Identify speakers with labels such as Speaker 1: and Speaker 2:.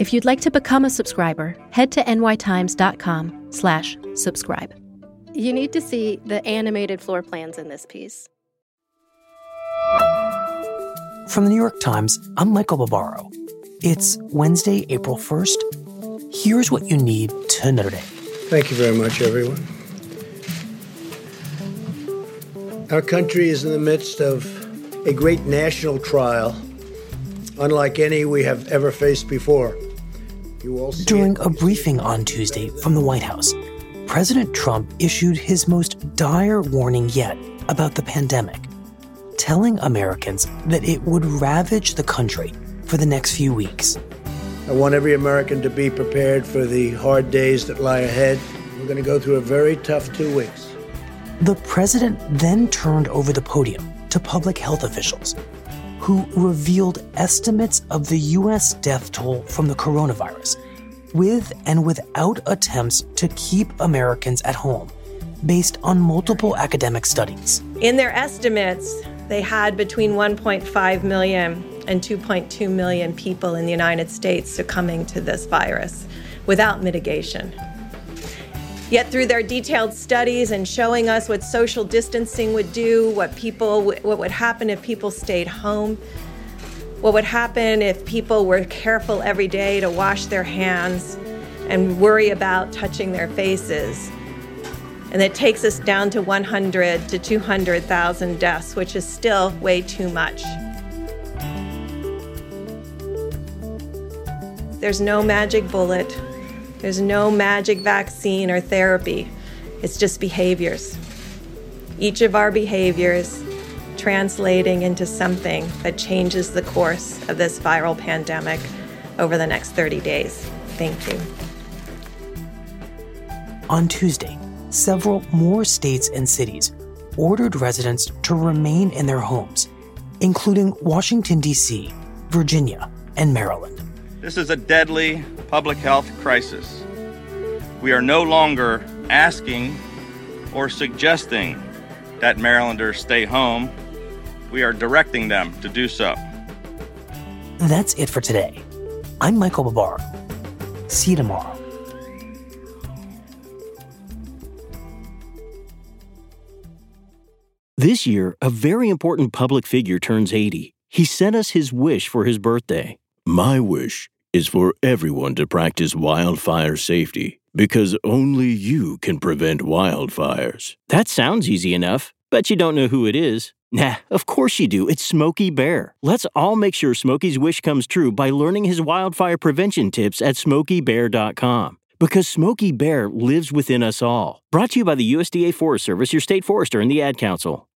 Speaker 1: If you'd like to become a subscriber, head to nytimes.com slash subscribe. You need to see the animated floor plans in this piece.
Speaker 2: From the New York Times, I'm Michael Barbaro. It's Wednesday, April 1st. Here's what you need to know today.
Speaker 3: Thank you very much, everyone. Our country is in the midst of a great national trial, unlike any we have ever faced before.
Speaker 2: During a briefing on Tuesday from the White House, President Trump issued his most dire warning yet about the pandemic, telling Americans that it would ravage the country for the next few weeks.
Speaker 3: I want every American to be prepared for the hard days that lie ahead. We're going to go through a very tough two weeks.
Speaker 2: The president then turned over the podium to public health officials who revealed estimates of the U.S. death toll from the coronavirus, with and without attempts to keep Americans at home, based on multiple academic studies.
Speaker 4: In their estimates, they had between 1.5 million and 2.2 million people in the United States succumbing to this virus without mitigation. Yet, through their detailed studies and showing us what social distancing would do, what people, what would happen if people stayed home, what would happen if people were careful every day to wash their hands and worry about touching their faces. And it takes us down to 100 to 200,000 deaths, which is still way too much. There's no magic bullet there's no magic vaccine or therapy, it's just behaviors. Each of our behaviors translating into something that changes the course of this viral pandemic over the next 30 days. Thank you.
Speaker 2: On Tuesday, several more states and cities ordered residents to remain in their homes, including Washington, D.C., Virginia, and Maryland.
Speaker 5: This is a deadly public health crisis. We are no longer asking or suggesting that Marylanders stay home. We are directing them to do so.
Speaker 2: That's it for today. I'm Michael Barbaro. See you tomorrow.
Speaker 6: This year, a very important public figure turns 80. He sent us his wish for his birthday.
Speaker 7: My wish is for everyone to practice wildfire safety because only you can prevent wildfires.
Speaker 6: That sounds easy enough, but you don't know who it is. Nah, of course you do. It's Smokey Bear. Let's all make sure Smokey's wish comes true by learning his wildfire prevention tips at smokeybear.com. Because Smokey Bear lives within us all. Brought to you by the USDA Forest Service, your state forester, and the Ad Council.